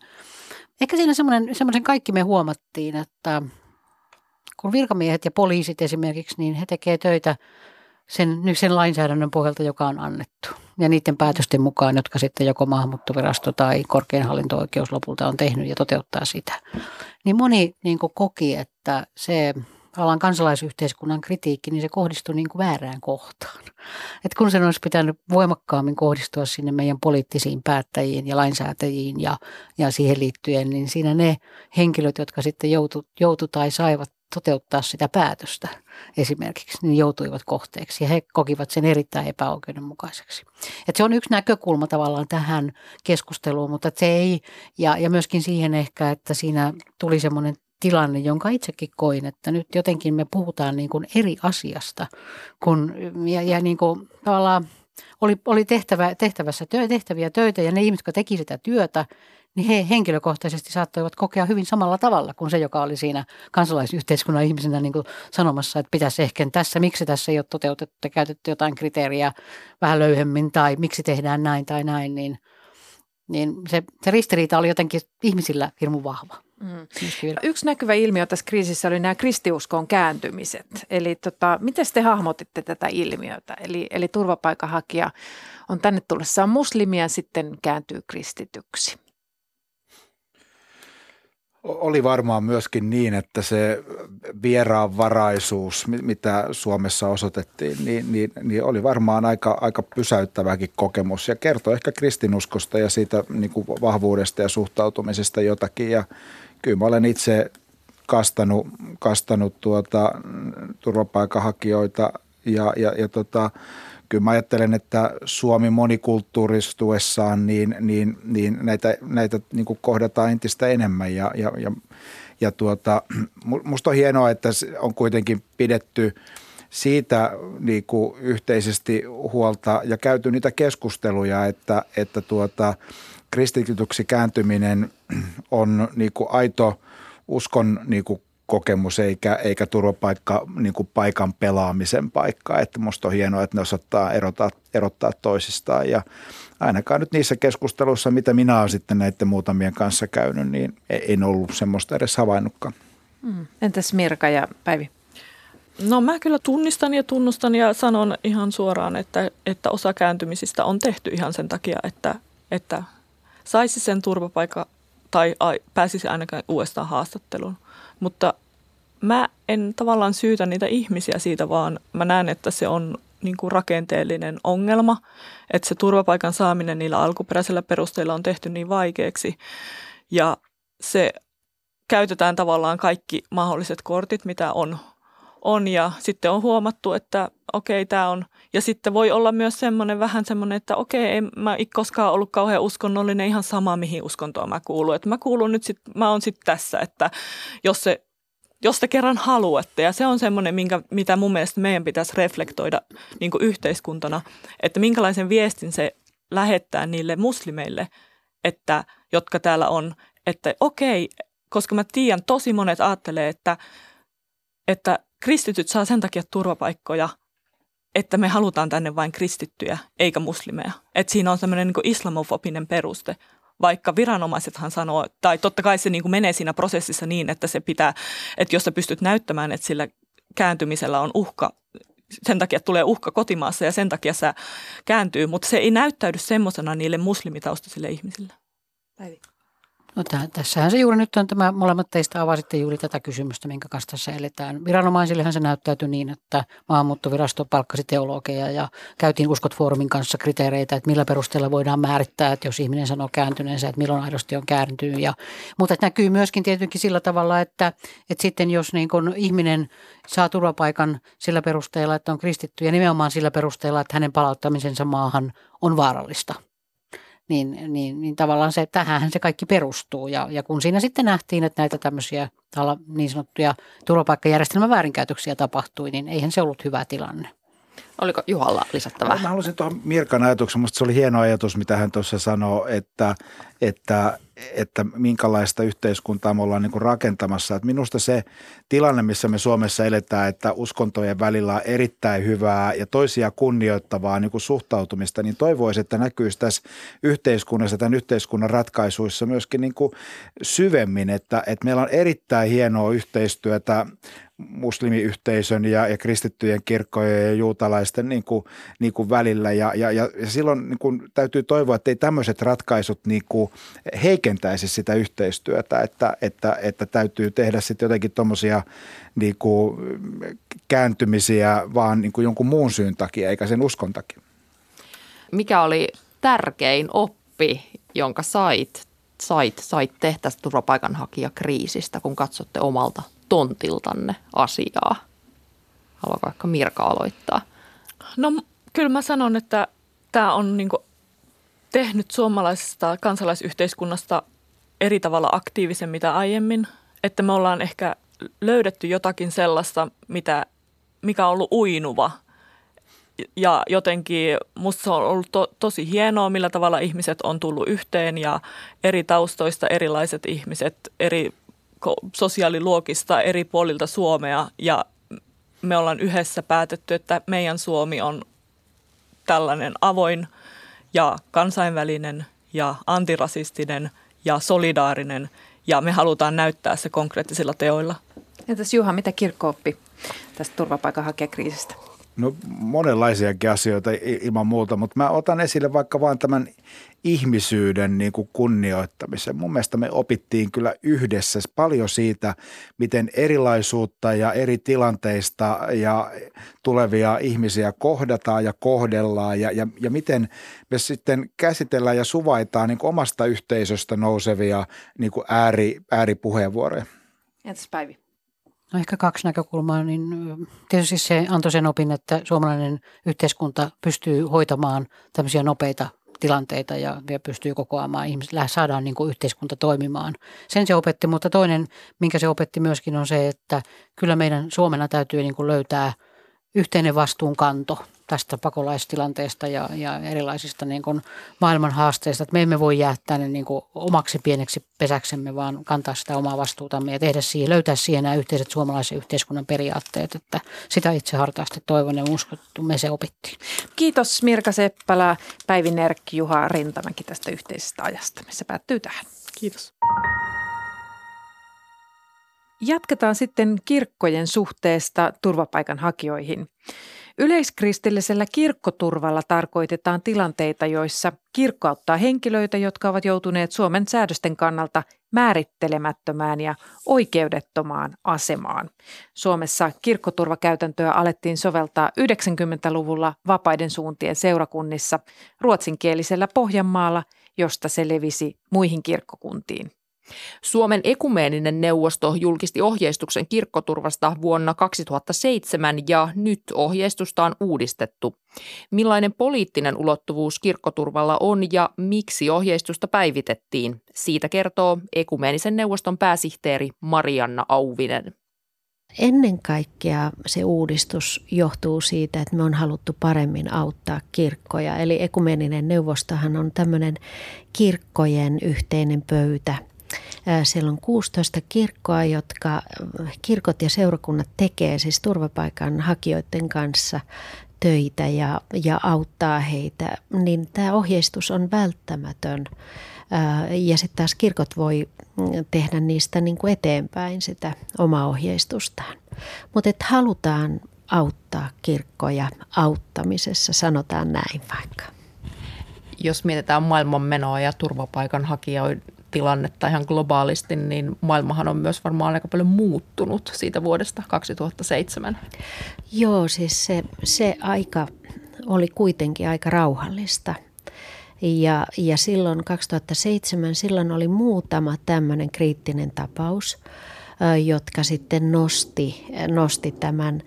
ehkä siinä semmoinen, semmoisen kaikki me huomattiin, että kun virkamiehet ja poliisit esimerkiksi, niin he tekevät töitä sen, sen lainsäädännön pohjalta, joka on annettu. Ja niiden päätösten mukaan, jotka sitten joko maahanmuuttovirasto tai korkein hallinto-oikeus lopulta on tehnyt ja toteuttaa sitä. Niin moni niin koki, että se alan kansalaisyhteiskunnan kritiikki, niin se kohdistui niin kuin väärään kohtaan. Et kun sen olisi pitänyt voimakkaammin kohdistua sinne meidän poliittisiin päättäjiin ja lainsäätäjiin ja, ja siihen liittyen, niin siinä ne henkilöt, jotka sitten joutu, joutu tai saivat toteuttaa sitä päätöstä esimerkiksi, niin joutuivat kohteeksi ja he kokivat sen erittäin epäoikeudenmukaiseksi. Et se on yksi näkökulma tavallaan tähän keskusteluun, mutta se ei, ja, ja myöskin siihen ehkä, että siinä tuli semmoinen tilanne, jonka itsekin koin, että nyt jotenkin me puhutaan niin kuin eri asiasta kun, ja, ja niin kuin tavallaan oli, oli tehtävä, tehtävässä työ, tehtäviä töitä ja ne ihmiset, jotka teki sitä työtä, niin he henkilökohtaisesti saattoivat kokea hyvin samalla tavalla kuin se, joka oli siinä kansalaisyhteiskunnan ihmisenä niin kuin sanomassa, että pitäisi ehkä tässä, miksi tässä ei ole toteutettu ja käytetty jotain kriteeriä vähän löyhemmin tai miksi tehdään näin tai näin, niin, niin se, se ristiriita oli jotenkin ihmisillä hirmu vahva. Mm. Yksi näkyvä ilmiö tässä kriisissä oli nämä kristiuskon kääntymiset. Eli tota, miten te hahmotitte tätä ilmiötä? Eli, eli turvapaikanhakija on tänne tullessaan muslimia ja sitten kääntyy kristityksi. Oli varmaan myöskin niin, että se vieraanvaraisuus, mitä Suomessa osoitettiin, niin, niin, niin oli varmaan aika, aika pysäyttäväkin kokemus ja kertoi ehkä kristinuskosta ja siitä niin kuin vahvuudesta ja suhtautumisesta jotakin. Ja kyllä mä olen itse kastanut, kastanut tuota, turvapaikanhakijoita ja, ja, ja tota, kyllä mä ajattelen, että Suomi monikulttuuristuessaan, niin, niin, niin näitä, näitä niin kuin kohdataan entistä enemmän. Ja, ja, ja, ja tuota, musta on hienoa, että on kuitenkin pidetty siitä niin kuin yhteisesti huolta ja käyty niitä keskusteluja, että, että tuota, kristityksi kääntyminen on niin kuin aito uskon niin kuin kokemus eikä, eikä turvapaikka niin kuin paikan pelaamisen paikka. Että musta on hienoa, että ne osataan erottaa, erottaa toisistaan ja ainakaan nyt niissä keskusteluissa, mitä minä olen sitten näiden muutamien kanssa käynyt, niin en ollut semmoista edes havainnutkaan. Mm. Entäs Mirka ja Päivi? No mä kyllä tunnistan ja tunnustan ja sanon ihan suoraan, että, että osa kääntymisistä on tehty ihan sen takia, että, että saisi sen turvapaikka tai pääsisi ainakaan uudestaan haastatteluun. Mutta mä en tavallaan syytä niitä ihmisiä siitä, vaan mä näen, että se on niin kuin rakenteellinen ongelma, että se turvapaikan saaminen niillä alkuperäisillä perusteilla on tehty niin vaikeaksi. Ja se käytetään tavallaan kaikki mahdolliset kortit, mitä on, on ja sitten on huomattu, että okei, tämä on, ja sitten voi olla myös semmoinen vähän semmoinen, että okei, en mä koskaan ollut kauhean uskonnollinen, ihan sama mihin uskontoon mä kuulun, että mä kuulun nyt sitten, mä oon sitten tässä, että jos se jos te kerran haluatte. Ja se on semmoinen, minkä, mitä mun mielestä meidän pitäisi reflektoida niin yhteiskuntana, että minkälaisen viestin se lähettää niille muslimeille, että, jotka täällä on, että okei, koska mä tiedän, tosi monet ajattelee, että, että kristityt saa sen takia turvapaikkoja, että me halutaan tänne vain kristittyjä eikä muslimeja. Että siinä on semmoinen niin islamofobinen peruste, vaikka viranomaisethan sanoo, tai totta kai se niin kuin menee siinä prosessissa niin, että se pitää, että jos sä pystyt näyttämään, että sillä kääntymisellä on uhka, sen takia tulee uhka kotimaassa ja sen takia se kääntyy, mutta se ei näyttäydy semmoisena niille muslimitaustaisille ihmisille. Päivi. No täh, tässähän se juuri nyt on tämä, molemmat teistä avasitte juuri tätä kysymystä, minkä kanssa tässä eletään. Viranomaisillehan se näyttäytyi niin, että maahanmuuttovirasto palkkasi teologeja ja käytiin Uskot Foorumin kanssa kriteereitä, että millä perusteella voidaan määrittää, että jos ihminen sanoo kääntyneensä, että milloin aidosti on kääntynyt. Ja, mutta että näkyy myöskin tietenkin sillä tavalla, että, että sitten jos niin kun ihminen saa turvapaikan sillä perusteella, että on kristitty ja nimenomaan sillä perusteella, että hänen palauttamisensa maahan on vaarallista – niin, niin, niin tavallaan se, tähän se kaikki perustuu. Ja, ja kun siinä sitten nähtiin, että näitä tämmöisiä niin sanottuja turvapaikkajärjestelmän väärinkäytöksiä tapahtui, niin eihän se ollut hyvä tilanne. Oliko Juhalla lisättävää? Mä haluaisin tuohon Mirkan ajatuksen, mutta se oli hieno ajatus, mitä hän tuossa sanoi, että, että, että minkälaista yhteiskuntaa me ollaan niin kuin rakentamassa. Että minusta se tilanne, missä me Suomessa eletään, että uskontojen välillä on erittäin hyvää ja toisia kunnioittavaa niin kuin suhtautumista, niin toivoisin, että näkyisi tässä yhteiskunnassa, tämän yhteiskunnan ratkaisuissa myöskin niin kuin syvemmin, että, että meillä on erittäin hienoa yhteistyötä muslimiyhteisön ja, ja kristittyjen kirkkojen ja juutalaisten niin kuin, niin kuin välillä. Ja, ja, ja silloin niin kuin, täytyy toivoa, että ei tämmöiset ratkaisut niin kuin, heikentäisi sitä yhteistyötä, että, että, että täytyy tehdä sitten jotenkin tuommoisia niin kuin, kääntymisiä vaan niin kuin jonkun muun syyn takia, eikä sen uskon takia. Mikä oli tärkein oppi, jonka sait, sait, sait tehdä turvapaikanhakijakriisistä, kun katsotte omalta tontiltanne asiaa? Haluaako vaikka Mirka aloittaa? No kyllä mä sanon, että tämä on niinku tehnyt suomalaisesta kansalaisyhteiskunnasta eri tavalla aktiivisen mitä aiemmin. Että me ollaan ehkä löydetty jotakin sellaista, mitä, mikä on ollut uinuva. ja jotenkin musta se on ollut to, tosi hienoa, millä tavalla ihmiset on tullut yhteen ja eri taustoista erilaiset ihmiset, eri sosiaaliluokista, eri puolilta Suomea ja me ollaan yhdessä päätetty, että meidän Suomi on tällainen avoin ja kansainvälinen ja antirasistinen ja solidaarinen ja me halutaan näyttää se konkreettisilla teoilla. Entäs Juha, mitä kirkko oppi tästä turvapaikanhakijakriisistä? No monenlaisiakin asioita ilman muuta, mutta mä otan esille vaikka vain tämän ihmisyyden niin kuin kunnioittamisen. Mun mielestä me opittiin kyllä yhdessä paljon siitä, miten erilaisuutta ja eri tilanteista ja tulevia ihmisiä kohdataan ja kohdellaan ja, ja, ja miten me sitten käsitellään ja suvaitaan niin omasta yhteisöstä nousevia niin kuin ääri, ääripuheenvuoroja. Entäs Päivi? No ehkä kaksi näkökulmaa, niin tietysti se antoi sen opin, että suomalainen yhteiskunta pystyy hoitamaan tämmöisiä nopeita tilanteita ja, ja pystyy kokoamaan ihmiset, saadaan niin kuin yhteiskunta toimimaan. Sen se opetti, mutta toinen, minkä se opetti myöskin on se, että kyllä meidän Suomena täytyy niin kuin löytää yhteinen vastuunkanto tästä pakolaistilanteesta ja, ja erilaisista niin kuin maailman haasteista. Että me emme voi jää tänne niin kuin omaksi pieneksi pesäksemme, vaan kantaa sitä omaa vastuutamme ja tehdä siihen, löytää siihen nämä yhteiset suomalaisen yhteiskunnan periaatteet. Että sitä itse hartaasti toivon ja uskon, että me se opittiin. Kiitos Mirka Seppälä, Päivi Nerkki, Juha Rintamäki tästä yhteisestä ajasta. Se päättyy tähän. Kiitos. Jatketaan sitten kirkkojen suhteesta turvapaikanhakijoihin. Yleiskristillisellä kirkkoturvalla tarkoitetaan tilanteita, joissa kirkko auttaa henkilöitä, jotka ovat joutuneet Suomen säädösten kannalta määrittelemättömään ja oikeudettomaan asemaan. Suomessa kirkkoturvakäytäntöä alettiin soveltaa 90-luvulla vapaiden suuntien seurakunnissa ruotsinkielisellä Pohjanmaalla, josta se levisi muihin kirkkokuntiin. Suomen ekumeeninen neuvosto julkisti ohjeistuksen kirkkoturvasta vuonna 2007 ja nyt ohjeistusta on uudistettu. Millainen poliittinen ulottuvuus kirkkoturvalla on ja miksi ohjeistusta päivitettiin? Siitä kertoo ekumeenisen neuvoston pääsihteeri Marianna Auvinen. Ennen kaikkea se uudistus johtuu siitä, että me on haluttu paremmin auttaa kirkkoja. Eli ekumeninen neuvostohan on tämmöinen kirkkojen yhteinen pöytä – siellä on 16 kirkkoa, jotka kirkot ja seurakunnat tekee siis turvapaikan hakijoiden kanssa töitä ja, ja auttaa heitä, niin tämä ohjeistus on välttämätön. Ja sitten taas kirkot voi tehdä niistä niin kuin eteenpäin sitä omaa ohjeistustaan. Mutta että halutaan auttaa kirkkoja auttamisessa, sanotaan näin vaikka. Jos mietitään maailmanmenoa ja turvapaikanhakijoiden tilannetta ihan globaalisti, niin maailmahan on myös varmaan aika paljon muuttunut siitä vuodesta 2007. Joo, siis se, se aika oli kuitenkin aika rauhallista. Ja, ja silloin 2007, silloin oli muutama tämmöinen kriittinen tapaus – jotka sitten nosti, nosti tämän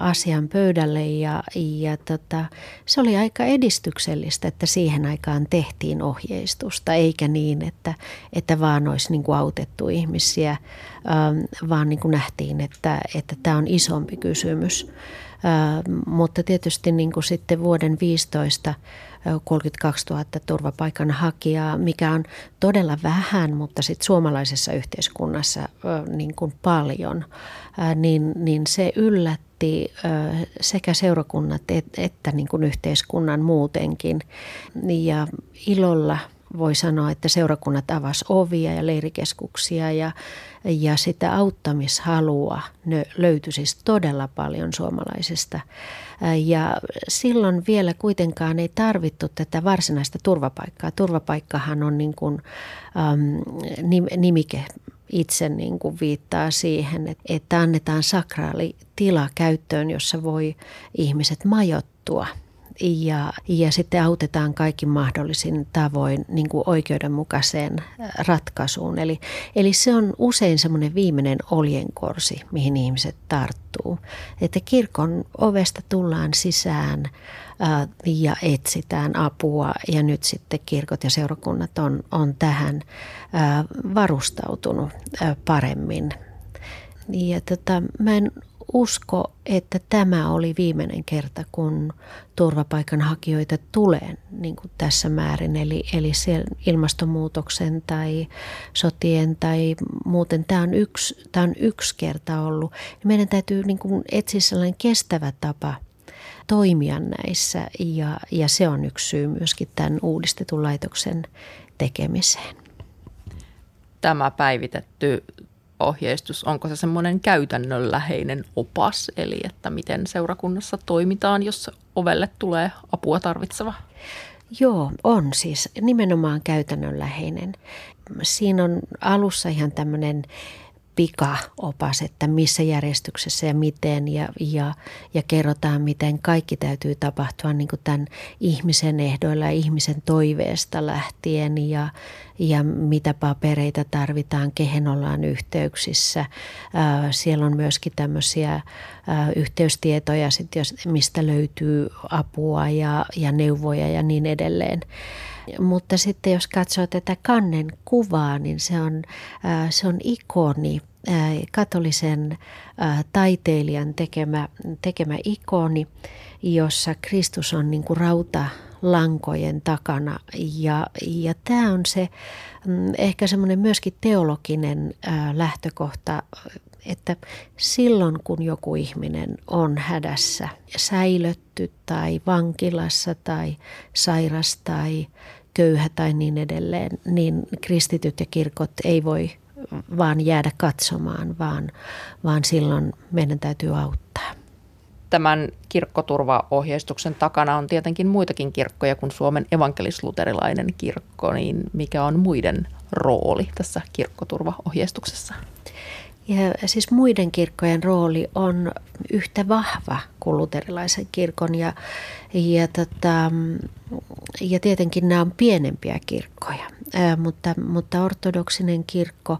asian pöydälle ja, ja tota, se oli aika edistyksellistä, että siihen aikaan tehtiin ohjeistusta, eikä niin, että, että vaan olisi niin kuin autettu ihmisiä, vaan niin kuin nähtiin, että, että tämä on isompi kysymys. Mutta tietysti niin kuin sitten vuoden 15 32 000 turvapaikanhakijaa, mikä on todella vähän, mutta sitten suomalaisessa yhteiskunnassa niin kuin paljon, niin, niin se yllätti sekä seurakunnat että niin kuin yhteiskunnan muutenkin. Ja ilolla voi sanoa, että seurakunnat avas ovia ja leirikeskuksia ja, ja sitä auttamishalua löytyi siis todella paljon suomalaisista. Ja silloin vielä kuitenkaan ei tarvittu tätä varsinaista turvapaikkaa. Turvapaikkahan on niin kuin, ähm, nimike itse niin kuin viittaa siihen, että annetaan sakraali tila käyttöön, jossa voi ihmiset majoittua – ja, ja sitten autetaan kaikki mahdollisin tavoin niin kuin oikeudenmukaiseen ratkaisuun. Eli, eli se on usein semmoinen viimeinen oljenkorsi, mihin ihmiset tarttuu. Että kirkon ovesta tullaan sisään ää, ja etsitään apua ja nyt sitten kirkot ja seurakunnat on, on tähän ää, varustautunut ää, paremmin. Ja tota, mä en usko, että tämä oli viimeinen kerta, kun turvapaikanhakijoita tulee niin kuin tässä määrin. Eli, eli ilmastonmuutoksen tai sotien tai muuten. Tämä on yksi, tämä on yksi kerta ollut. Meidän täytyy niin kuin etsiä sellainen kestävä tapa toimia näissä ja, ja se on yksi syy myöskin tämän uudistetun laitoksen tekemiseen. Tämä päivitetty ohjeistus, onko se semmoinen käytännönläheinen opas, eli että miten seurakunnassa toimitaan, jos ovelle tulee apua tarvitseva? Joo, on siis nimenomaan käytännönläheinen. Siinä on alussa ihan tämmöinen pikaopas, että missä järjestyksessä ja miten ja, ja, ja kerrotaan, miten kaikki täytyy tapahtua niin kuin tämän ihmisen ehdoilla ja ihmisen toiveesta lähtien ja, ja mitä papereita tarvitaan, kehen ollaan yhteyksissä. Siellä on myöskin tämmöisiä yhteystietoja, sit jos, mistä löytyy apua ja, ja neuvoja ja niin edelleen. Mutta sitten jos katsoo tätä kannen kuvaa, niin se on, se on ikoni, katolisen taiteilijan tekemä, tekemä ikoni, jossa Kristus on niin kuin rauta lankojen takana. Ja, ja tämä on se mm, ehkä semmoinen myöskin teologinen lähtökohta, että silloin kun joku ihminen on hädässä, säilötty tai vankilassa tai sairas tai köyhä tai niin edelleen, niin kristityt ja kirkot ei voi vaan jäädä katsomaan, vaan, vaan silloin meidän täytyy auttaa. Tämän kirkkoturvaohjeistuksen takana on tietenkin muitakin kirkkoja kuin Suomen evankelisluterilainen kirkko, niin mikä on muiden rooli tässä kirkkoturvaohjeistuksessa? Ja siis muiden kirkkojen rooli on yhtä vahva kuin luterilaisen kirkon ja, ja, tota, ja tietenkin nämä on pienempiä kirkkoja, mutta, mutta ortodoksinen kirkko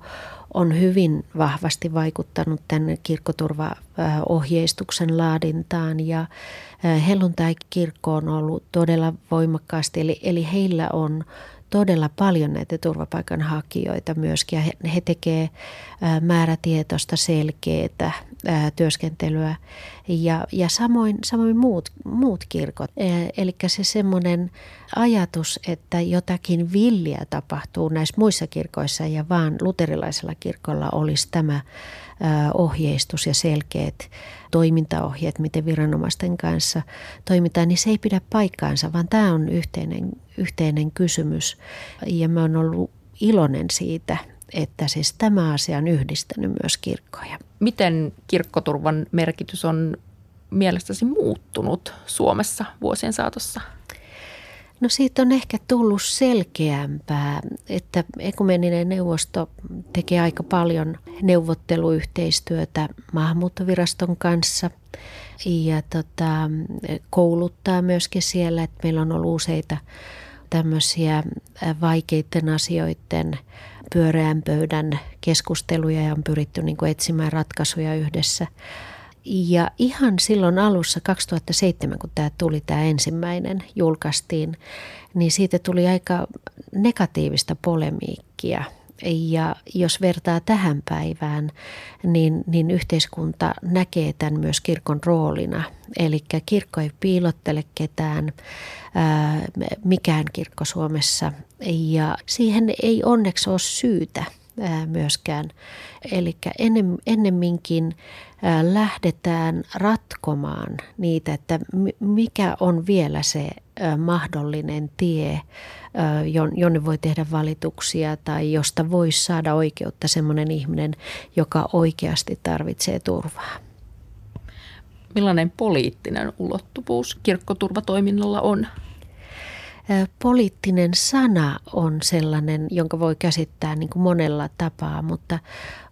on hyvin vahvasti vaikuttanut tämän kirkkoturvaohjeistuksen laadintaan ja helluntai-kirkko on ollut todella voimakkaasti, eli, eli heillä on todella paljon näitä turvapaikanhakijoita myöskin ja he, he tekevät määrätietoista selkeää työskentelyä ja, ja samoin, samoin muut, muut kirkot. Eli se semmoinen ajatus, että jotakin villiä tapahtuu näissä muissa kirkoissa ja vaan luterilaisella kirkolla olisi tämä ohjeistus ja selkeät toimintaohjeet, miten viranomaisten kanssa toimitaan, niin se ei pidä paikkaansa, vaan tämä on yhteinen, yhteinen kysymys. Ja mä oon ollut iloinen siitä, että siis tämä asia on yhdistänyt myös kirkkoja. Miten kirkkoturvan merkitys on mielestäsi muuttunut Suomessa vuosien saatossa? No siitä on ehkä tullut selkeämpää, että ekumeninen neuvosto tekee aika paljon neuvotteluyhteistyötä maahanmuuttoviraston kanssa ja tota, kouluttaa myöskin siellä, että meillä on ollut useita tämmöisiä vaikeiden asioiden pyöreän pöydän keskusteluja ja on pyritty niin etsimään ratkaisuja yhdessä. Ja ihan silloin alussa 2007, kun tämä tuli, tämä ensimmäinen julkaistiin, niin siitä tuli aika negatiivista polemiikkia. Ja jos vertaa tähän päivään, niin, niin yhteiskunta näkee tämän myös kirkon roolina. Eli kirkko ei piilottele ketään, ää, mikään kirkko Suomessa. Ja siihen ei onneksi ole syytä myöskään. Eli ennemminkin lähdetään ratkomaan niitä, että mikä on vielä se mahdollinen tie, jonne voi tehdä valituksia tai josta voisi saada oikeutta sellainen ihminen, joka oikeasti tarvitsee turvaa. Millainen poliittinen ulottuvuus kirkkoturvatoiminnalla on? Poliittinen sana on sellainen, jonka voi käsittää niin kuin monella tapaa, mutta,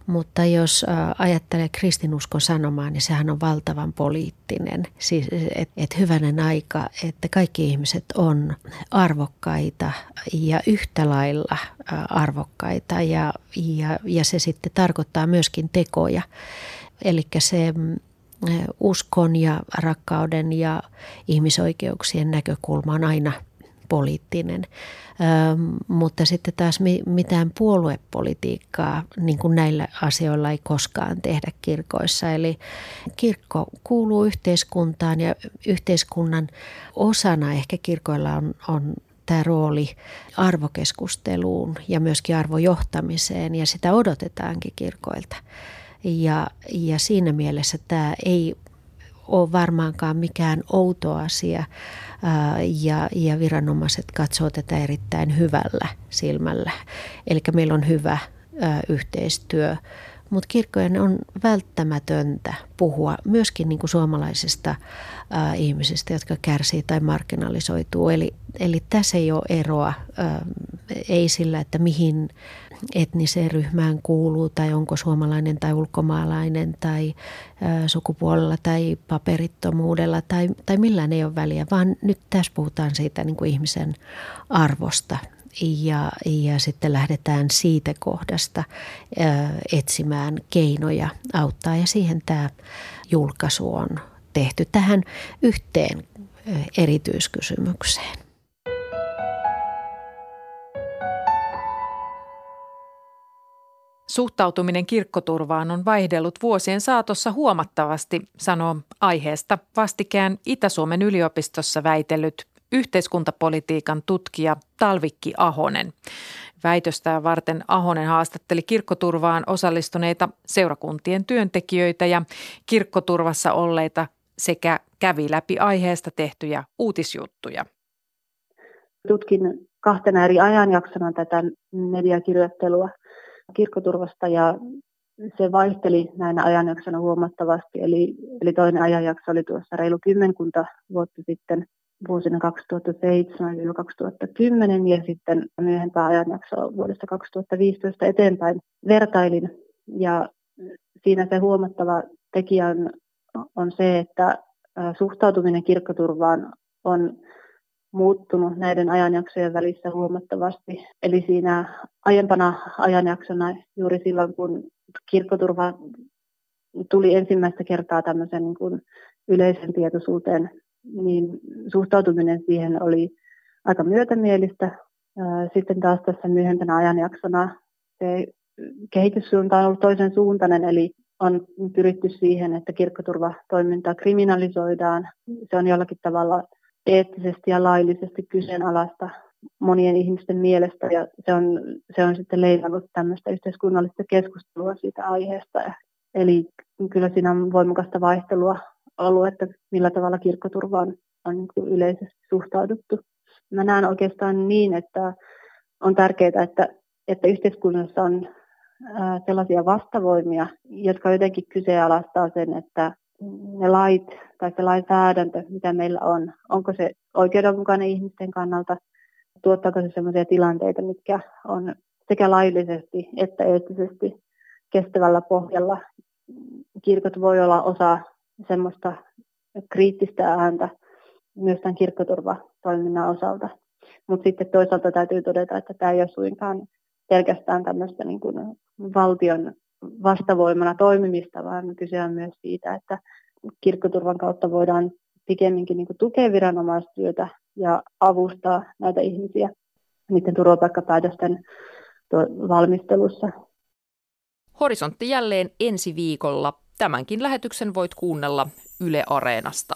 mutta jos ajattelee kristinuskon sanomaa, niin sehän on valtavan poliittinen. Siis, että et hyvänen aika, että kaikki ihmiset on arvokkaita ja yhtä lailla arvokkaita ja, ja, ja se sitten tarkoittaa myöskin tekoja. Eli se uskon ja rakkauden ja ihmisoikeuksien näkökulma on aina poliittinen. Ö, mutta sitten taas mitään puoluepolitiikkaa niin kuin näillä asioilla ei koskaan tehdä kirkoissa. Eli kirkko kuuluu yhteiskuntaan ja yhteiskunnan osana ehkä kirkoilla on, on tämä rooli arvokeskusteluun ja myöskin arvojohtamiseen ja sitä odotetaankin kirkoilta. Ja, ja siinä mielessä tämä ei ole varmaankaan mikään outo asia ja, ja viranomaiset katsoo tätä erittäin hyvällä silmällä. Eli meillä on hyvä yhteistyö mutta kirkkojen on välttämätöntä puhua myöskin niin kuin suomalaisista ää, ihmisistä, jotka kärsii tai marginalisoituu. Eli, eli tässä ei ole eroa, ää, ei sillä, että mihin etniseen ryhmään kuuluu tai onko suomalainen tai ulkomaalainen tai sukupuolella tai paperittomuudella tai, tai millään ei ole väliä, vaan nyt tässä puhutaan siitä niin kuin ihmisen arvosta ja, ja sitten lähdetään siitä kohdasta etsimään keinoja auttaa ja siihen tämä julkaisu on tehty tähän yhteen erityiskysymykseen. Suhtautuminen kirkkoturvaan on vaihdellut vuosien saatossa huomattavasti, sanoo aiheesta vastikään Itä-Suomen yliopistossa väitellyt yhteiskuntapolitiikan tutkija Talvikki Ahonen. Väitöstään varten Ahonen haastatteli kirkkoturvaan osallistuneita seurakuntien työntekijöitä ja kirkkoturvassa olleita sekä kävi läpi aiheesta tehtyjä uutisjuttuja. Tutkin kahtena eri ajanjaksona tätä mediakirjoittelua kirkkoturvasta ja se vaihteli näinä ajanjaksona huomattavasti. Eli, eli toinen ajanjakso oli tuossa reilu kymmenkunta vuotta sitten vuosina 2007-2010 ja sitten myöhempää ajanjaksoa vuodesta 2015 eteenpäin vertailin. Ja siinä se huomattava tekijä on, on se, että suhtautuminen kirkkoturvaan on muuttunut näiden ajanjaksojen välissä huomattavasti. Eli siinä aiempana ajanjaksona juuri silloin, kun kirkkoturva tuli ensimmäistä kertaa tämmöisen niin kuin yleisen tietoisuuteen niin suhtautuminen siihen oli aika myötämielistä. Sitten taas tässä myöhempänä ajanjaksona se kehityssuunta on ollut toisen suuntainen, eli on pyritty siihen, että kirkkoturvatoimintaa kriminalisoidaan. Se on jollakin tavalla eettisesti ja laillisesti kyseenalaista monien ihmisten mielestä ja se on, se on sitten leimannut tämmöistä yhteiskunnallista keskustelua siitä aiheesta. Eli kyllä siinä on voimakasta vaihtelua ollut, että millä tavalla kirkkoturvaan on niin yleisesti suhtauduttu. Mä näen oikeastaan niin, että on tärkeää, että, että yhteiskunnassa on sellaisia vastavoimia, jotka jotenkin kyseenalaistaa sen, että ne lait tai se lainsäädäntö, mitä meillä on, onko se oikeudenmukainen ihmisten kannalta, tuottaako se sellaisia tilanteita, mitkä on sekä laillisesti että eettisesti kestävällä pohjalla. Kirkot voi olla osa semmoista kriittistä ääntä myös tämän kirkkoturvatoiminnan osalta. Mutta sitten toisaalta täytyy todeta, että tämä ei ole suinkaan pelkästään tämmöistä niin kuin valtion vastavoimana toimimista, vaan kyse on myös siitä, että kirkkoturvan kautta voidaan pikemminkin niin tukea viranomaistyötä ja avustaa näitä ihmisiä niiden turvapaikkapäätösten valmistelussa. Horisontti jälleen ensi viikolla Tämänkin lähetyksen voit kuunnella Yle Areenasta.